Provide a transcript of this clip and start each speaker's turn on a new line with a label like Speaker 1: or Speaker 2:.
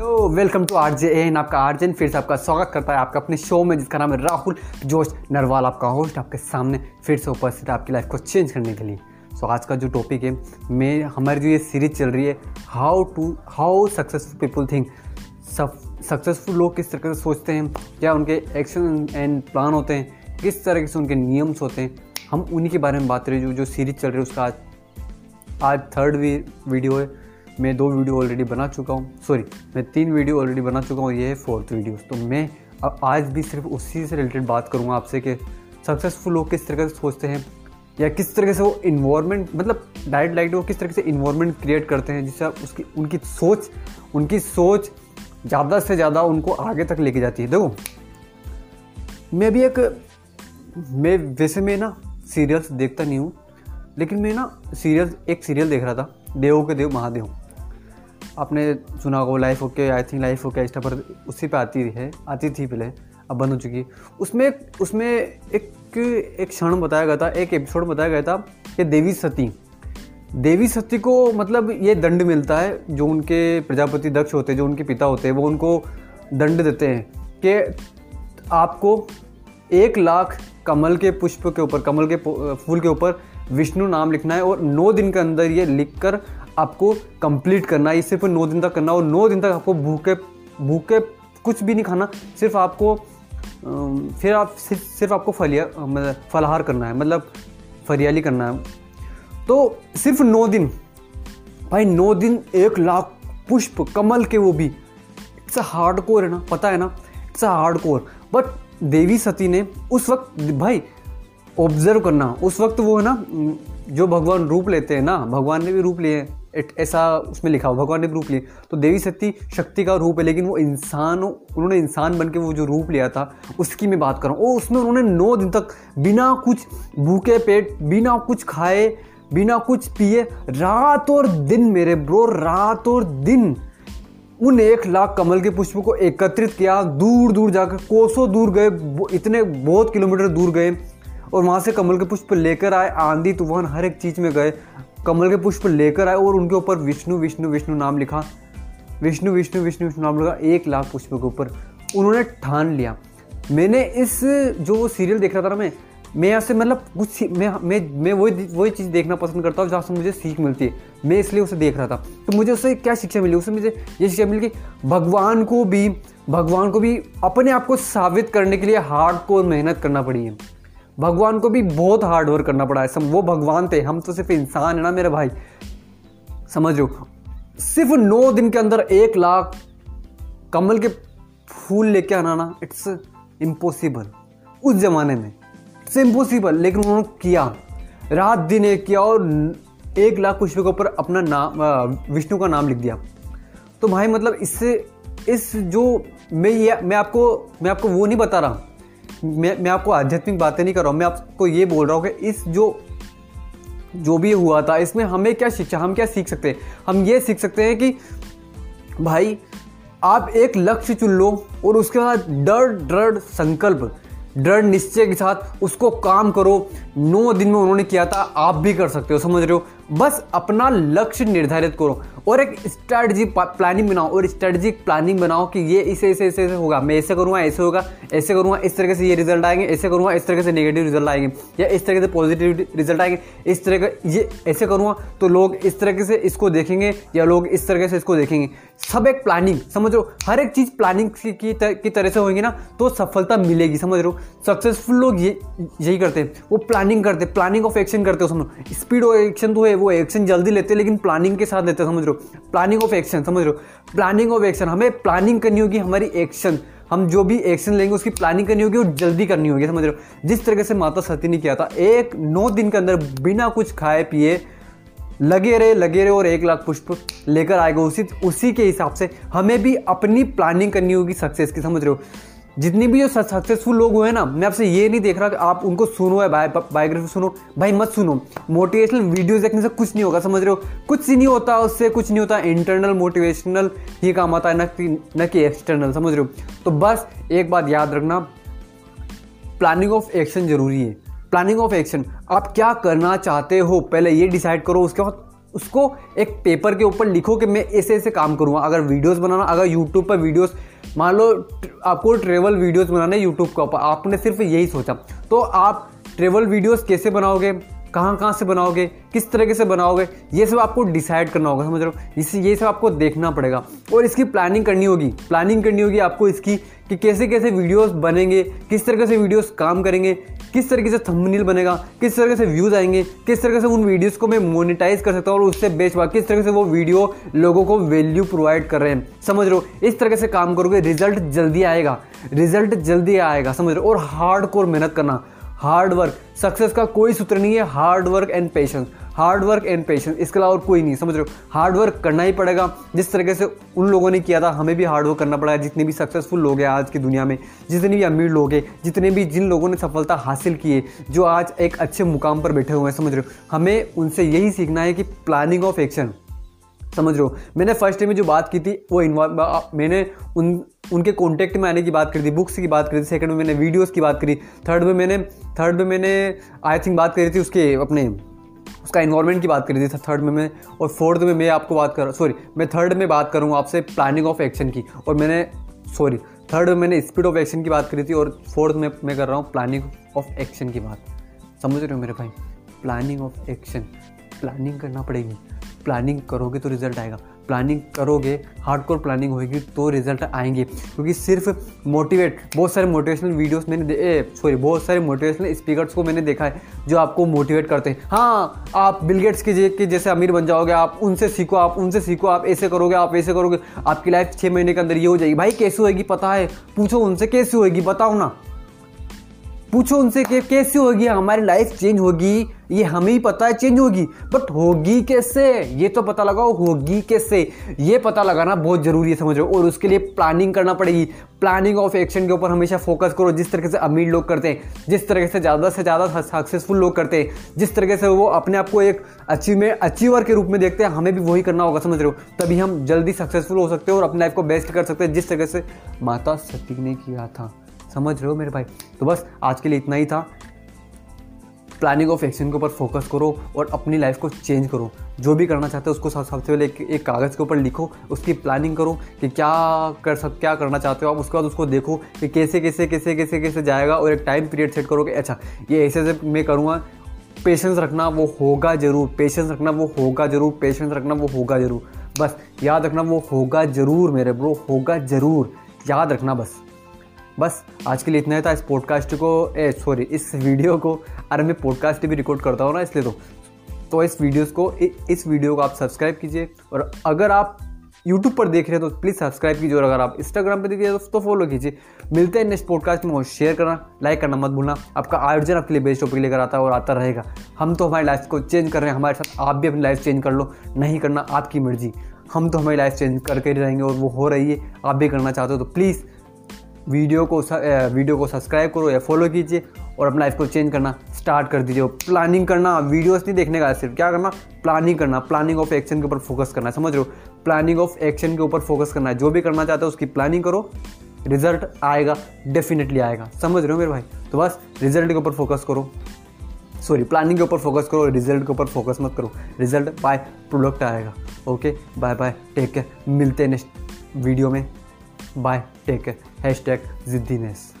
Speaker 1: तो welcome to R J N आपका आर्जन फिर से आपका स्वागत करता है आपका अपने शो में जिसका नाम है राहुल जोश नरवाल, आपका होस्ट आपके सामने, फिर से उपस्थित है आपकी लाइफ को चेंज करने के लिए। सो आज का जो टॉपिक है, मैं, हमारी जो ये सीरीज़ चल रही है how to how successful people think successful लोग किस तरह से सोचते हैं, क्या उनके एक्शन एंड प्लान होते हैं, किस तरह से उनके नियम्स होते हैं, हम उन्हीं के बारे में बात करें जो जो सीरीज़ चल रही है, उसका आज आज थर्ड वीडियो है। मैं दो वीडियो ऑलरेडी बना चुका हूँ। सॉरी मैं तीन वीडियो ऑलरेडी बना चुका हूँ, ये है फोर्थ वीडियो तो मैं अब आज भी सिर्फ़ उसी से रिलेटेड बात करूँगा आपसे कि सक्सेसफुल लोग किस तरह से सोचते हैं या किस तरह से वो इन्वायरमेंट मतलब डायरेक्ट लाइट वो किस तरह से इन्वायरमेंट क्रिएट करते हैं, जिससे उसकी, उनकी सोच उनकी सोच ज़्यादा से ज़्यादा उनको आगे तक लेके जाती है। देखो, मैं भी एक, मैं वैसे मैं ना सीरियल्स देखता नहीं हूँ, लेकिन मैं ना सीरियल एक सीरियल देख रहा था, देवों के देव, महादेव। आपने सुना होगा life okay I think life okay Insta पर उसी पे आती है, आती थी पहले अब बंद हो चुकी। उसमें उसमें एक एक क्षण बताया गया था, एक एपिसोड बताया गया था कि देवी सती देवी सती को मतलब ये दंड मिलता है जो उनके प्रजापति दक्ष होते जो उनके पिता होते हैं, वो उनको दंड देते हैं कि आपको एक लाख कमल के पुष्प के ऊपर, कमल के फूल के ऊपर विष्णु नाम लिखना है और नौ दिन के अंदर ये लिखकर आपको कंप्लीट करना है। सिर्फ़ नौ दिन तक करना और नौ दिन तक आपको भूखे भूखे कुछ भी नहीं खाना सिर्फ़ आपको फिर आप सिर्फ़, सिर्फ़ आपको फलिया मतलब फलहार करना है मतलब फरियाली करना है। तो सिर्फ़ नौ दिन भाई नौ दिन एक लाख पुष्प कमल के वो भी। इट्स अ हार्ड कोर है ना पता है ना? It's a hard core but देवी सती ने उस वक्त भाई ऑब्ज़र्व करना उस वक्त वो है ना जो भगवान रूप लेते हैं ना, भगवान ने भी रूप लिए ऐसा उसमें लिखा हो भगवान ने भी रूप लिए। तो देवी शक्ति शक्ति का रूप है, लेकिन वो इंसान, उन्होंने इंसान बन के वो जो रूप लिया था, उसकी मैं बात कर रहा हूँ। उसमें उन्होंने नौ दिन तक बिना कुछ भूखे पेट, बिना कुछ खाए, बिना कुछ पिए, रात और दिन मेरे ब्रो रात और दिन उन एक लाख कमल के पुष्प को एकत्रित किया दूर दूर जाकर, कोसों दूर गए इतने बहुत किलोमीटर दूर गए और वहाँ से कमल के पुष्प लेकर आए, आंधी, तूफ़ान, हर एक चीज़ में गए। कमल के पुष्प लेकर आए और उनके ऊपर विष्णु विष्णु विष्णु नाम लिखा। विष्णु विष्णु विष्णु विष्णु नाम लिखा, एक लाख पुष्प के ऊपर। उन्होंने ठान लिया। मैंने इस जो सीरियल देख रहा था ना मैं मैं यहाँ से मतलब कुछ मैं मैं मैं वही वही चीज़ देखना पसंद करता हूँ जहाँ से मुझे सीख मिलती है। मैं इसलिए उसे देख रहा था। तो मुझे उससे क्या शिक्षा मिली? उससे मुझे ये शिक्षा मिली कि भगवान को भी, भगवान को भी अपने आप को साबित करने के लिए हार्ड को मेहनत करना पड़ी है। भगवान को भी बहुत हार्ड वर्क करना पड़ा है। सब वो भगवान थे। हम तो सिर्फ़ इंसान है ना मेरे भाई। समझ सिर्फ़ नौ दिन के अंदर एक लाख कमल के फूल लेके आना ना इट्स इम्पॉसिबल उस जमाने में। इट्स इम्पॉसिबल लेकिन उन्होंने किया। रात दिन एक किया और एक लाख पुष्प के ऊपर अपना नाम विष्णु का नाम लिख दिया। तो भाई मतलब इससे, इस जो मैं ये, मैं आपको मैं आपको वो नहीं बता रहा। मैं मैं आपको आध्यात्मिक बातें नहीं कर रहा हूँ, मैं आपको ये बोल रहा हूँ कि इस जो जो भी हुआ था, इसमें हमें क्या शिक्षा, हम क्या सीख सकते हैं? हम ये सीख सकते हैं कि, भाई, आप एक लक्ष्य चुन लो और उसके बाद डर, दृढ़ संकल्प, दृढ़ निश्चय के साथ उसको काम करो। नौ दिन में उन्होंने किया था, आप भी कर सकते हो, समझ रहे हो? बस अपना लक्ष्य निर्धारित करो और एक स्ट्रेटजी प्लानिंग बनाओ और स्ट्रेटजिक प्लानिंग बनाओ कि ये इसे ऐसे ऐसे ऐसे होगा। मैं ऐसे करूँगा ऐसे होगा ऐसे करूँगा इस तरीके से ये रिज़ल्ट आएँगे ऐसे करूँगा इस तरीके से नेगेटिव रिज़ल्ट आएँगे या इस तरीके से पॉजिटिव रिज़ल्ट आएँगे। इस तरह का ये ऐसे करूँगा तो लोग इस तरीके से इसको देखेंगे या लोग इस तरीके से इसको देखेंगे। सब एक प्लानिंग समझ लो हर एक चीज़ प्लानिंग की, की तरह से होगी ना तो सफलता मिलेगी समझ लो सक्सेसफुल लोग ये यही करते हैं। वो प्लानिंग करते प्लानिंग ऑफ़ एक्शन करते हो समझो स्पीड ऑफ़ एक्शन तो है वो एक्शन जल्दी लेते लेकिन प्लानिंग के साथ लेते समझ रहे हो? प्लानिंग ऑफ़ एक्शन समझ हो? प्लानिंग ऑफ़ एक्शन हमें प्लानिंग करनी होगी हमारी एक्शन हम जो भी एक्शन लेंगे, उसकी प्लानिंग करनी होगी और जल्दी करनी होगी, समझ हो? जिस तरीके से माता सती ने किया था, एक नौ दिन के अंदर बिना कुछ खाए पिए, लगे रहे लगे रहे और एक लाख पुष्प लेकर आएगा उसी उसी के हिसाब से हमें भी अपनी प्लानिंग करनी होगी सक्सेस की, समझ रहे हो? जितनी भी जो सक्सेसफुल लोग हुए ना, मैं आपसे ये नहीं देख रहा कि आप उनको सुनो या बायोग्राफी सुनो। भाई मत सुनो। मोटिवेशनल वीडियोस देखने से कुछ नहीं होगा, समझ रहे हो? कुछ ही नहीं होता उससे, कुछ नहीं होता। इंटरनल मोटिवेशनल ही काम आता है, न कि न कि एक्सटर्नल समझ रहे हो? तो बस एक बात याद रखना प्लानिंग ऑफ़ एक्शन ज़रूरी है। प्लानिंग ऑफ़ एक्शन आप क्या करना चाहते हो, पहले ये डिसाइड करो, उसके बाद उसको एक पेपर के ऊपर लिखो कि मैं ऐसे ऐसे काम करूँगा। अगर वीडियोस बनाना, अगर यूट्यूब पर वीडियोस मान लो, आपको ट्रेवल वीडियोस बनाने यूट्यूब के ऊपर, आपने सिर्फ़ यही सोचा। तो आप ट्रेवल वीडियोस कैसे बनाओगे? कहाँ कहाँ से बनाओगे, किस तरीके से बनाओगे, ये सब आपको डिसाइड करना होगा, समझ रहे हो? इसी, ये सब आपको देखना पड़ेगा। और इसकी प्लानिंग करनी होगी। प्लानिंग करनी होगी आपको इसकी कि कैसे कैसे वीडियोस बनेंगे, किस तरीके से वीडियोस काम करेंगे, किस तरीके से थंबनेल बनेगा, किस तरीके से व्यूज़ आएँगे, किस तरीके से उन वीडियोस को मैं मोनेटाइज कर सकता हूँ और उससे बेच पा किस तरीके से वो वीडियो लोगों को वैल्यू प्रोवाइड कर रहे हैं। समझ हो? इस तरीके से काम करोगे रिज़ल्ट जल्दी आएगा। रिज़ल्ट जल्दी आएगा, समझ हो? और हार्ड कोर मेहनत करना। Hard work. सक्सेस का कोई सूत्र नहीं है, hard work and patience hard work and patience इसके अलावा और कोई नहीं, समझ रहे हो? हार्ड वर्क करना ही पड़ेगा। जिस तरीके से उन लोगों ने किया था, हमें भी हार्ड वर्क करना पड़ेगा जितने भी सक्सेसफुल लोग हैं आज की दुनिया में, जितने भी अमीर लोग हैं, जितने भी जिन लोगों ने सफलता हासिल की है, जो आज एक अच्छे मुकाम पर बैठे हुए हैं, समझ रहे हो? हमें उनसे यही सीखना है कि प्लानिंग ऑफ़ एक्शन समझ रहे हो? मैंने फ़र्स्ट डे में जो बात की थी, वो मैंने उन, उनके कॉन्टेक्ट में आने की बात करी थी बुक्स की बात करी थी सेकंड में मैंने वीडियोस की बात करी थर्ड में मैंने थर्ड में मैंने आई थिंक बात करी थी उसके अपने, उसका इन्वायरमेंट की बात करी थी थर्ड में मैं, और फोर्थ में मैं आपको बात कर सॉरी मैं थर्ड में बात करूँगा आपसे प्लानिंग ऑफ़ एक्शन की, और मैंने सॉरी थर्ड में मैंने स्पीड ऑफ़ एक्शन की बात करी थी, और फोर्थ में मैं कर रहा हूँ प्लानिंग ऑफ़ एक्शन की बात। समझ रहे हो मेरे भाई? प्लानिंग ऑफ़ एक्शन प्लानिंग करना पड़ेगी। प्लानिंग करोगे तो रिज़ल्ट आएगा। प्लानिंग करोगे हार्डकोर प्लानिंग होगी तो रिज़ल्ट आएँगे। क्योंकि सिर्फ़ मोटिवेट बहुत सारे मोटिवेशनल वीडियोस मैंने सॉरी बहुत सारे मोटिवेशनल स्पीकर्स को मैंने देखा है जो आपको मोटिवेट करते हैं। हाँ आप बिलगेट्स के के जैसे अमीर बन जाओगे, आप उनसे सीखो, आप उनसे सीखो, आप ऐसे करोगे, आप ऐसे करोगे। आपकी लाइफ छः महीने के अंदर ये हो जाएगी। भाई, कैसे होएगी पता है? पूछो उनसे, कैसे होएगी? बताओ ना। पूछो उनसे कि कैसे होगी, हमारी लाइफ चेंज होगी, ये हमें ही पता है चेंज होगी। बट होगी कैसे? ये तो पता लगाओ, होगी कैसे? ये पता लगाना बहुत ज़रूरी है, समझ। और उसके लिए प्लानिंग करना पड़ेगी। प्लानिंग ऑफ़ एक्शन के ऊपर हमेशा फोकस करो, जिस तरीके से अमीर लोग करते हैं, जिस तरीके से ज़्यादा से ज़्यादा सक्सेसफुल लोग करते हैं, जिस तरीके से वो अपने आप को एक अचीवमेंट अचीवर के रूप में देखते हैं, हमें भी वही करना होगा, समझ रहे हो? तभी हम जल्दी सक्सेसफुल हो सकते हैं और अपने लाइफ को बेस्ट कर सकते हैं, जिस तरीके से माता सती ने किया था। समझ रहे हो मेरे भाई? तो बस आज के लिए इतना ही था। प्लानिंग ऑफ़ एक्शन के ऊपर फोकस करो और अपनी लाइफ को चेंज करो। जो भी करना चाहते हो उसको सबसे पहले एक, एक कागज़ के ऊपर लिखो उसकी प्लानिंग करो कि क्या कर सक क्या करना चाहते हो। आप उसके बाद उसको देखो कि कैसे कैसे कैसे कैसे कैसे जाएगा और एक टाइम पीरियड सेट करो कि अच्छा ये ऐसे ऐसे मैं करूँगा। पेशेंस रखना वो होगा ज़रूर। पेशेंस रखना वो होगा ज़रूर। पेशेंस रखना वो होगा ज़रूर। बस याद रखना वो होगा ज़रूर मेरे ब्रो होगा ज़रूर। याद रखना बस। बस, आज के लिए इतना ही था। इस पॉडकास्ट को, ए सॉरी इस वीडियो को, अरे मैं पॉडकास्ट भी रिकॉर्ड करता हूँ ना, इसलिए तो। तो इस वीडियोस को इस वीडियो को आप सब्सक्राइब कीजिए। और अगर आप यूट्यूब पर देख रहे हैं तो प्लीज़ सब्सक्राइब कीजिए। और अगर आप इंस्टाग्राम पर देख रहे हैं तो फॉलो कीजिए। मिलते हैं नेक्स्ट पॉडकास्ट में, और शेयर करना लाइक करना मत भूलना। आपका आयोजन आपके लिए बेस्ट टॉपिक लेकर आता है और आता रहेगा। हम तो हमारी लाइफ को चेंज कर रहे हैं। हमारे साथ आप भी अपनी लाइफ चेंज कर लो। नहीं करना आपकी मर्ज़ी। हम तो हमारी लाइफ चेंज करके ही रहेंगे और वो हो रही है। आप भी करना चाहते हो तो प्लीज़ वीडियो को वीडियो को सब्सक्राइब करो या फॉलो कीजिए और अपना लाइफ को चेंज करना स्टार्ट कर दीजिए। प्लानिंग करना वीडियोस नहीं देखने का सिर्फ़। क्या करना? प्लानिंग करना। प्लानिंग ऑफ़ एक्शन के ऊपर फोकस करना समझ रहे हो? प्लानिंग ऑफ़ एक्शन के ऊपर फोकस करना है। जो भी करना चाहते हो उसकी प्लानिंग करो। रिज़ल्ट आएगा। डेफिनेटली आएगा। समझ रहे हो मेरे भाई? तो बस रिज़ल्ट के ऊपर फोकस करो। सॉरी प्लानिंग के ऊपर फोकस करो। रिज़ल्ट के ऊपर फोकस मत करो। रिज़ल्ट बाय प्रोडक्ट आएगा। Okay bye bye take care मिलते हैं नेक्स्ट वीडियो में। Bye take care hashtag जिद्दीनेस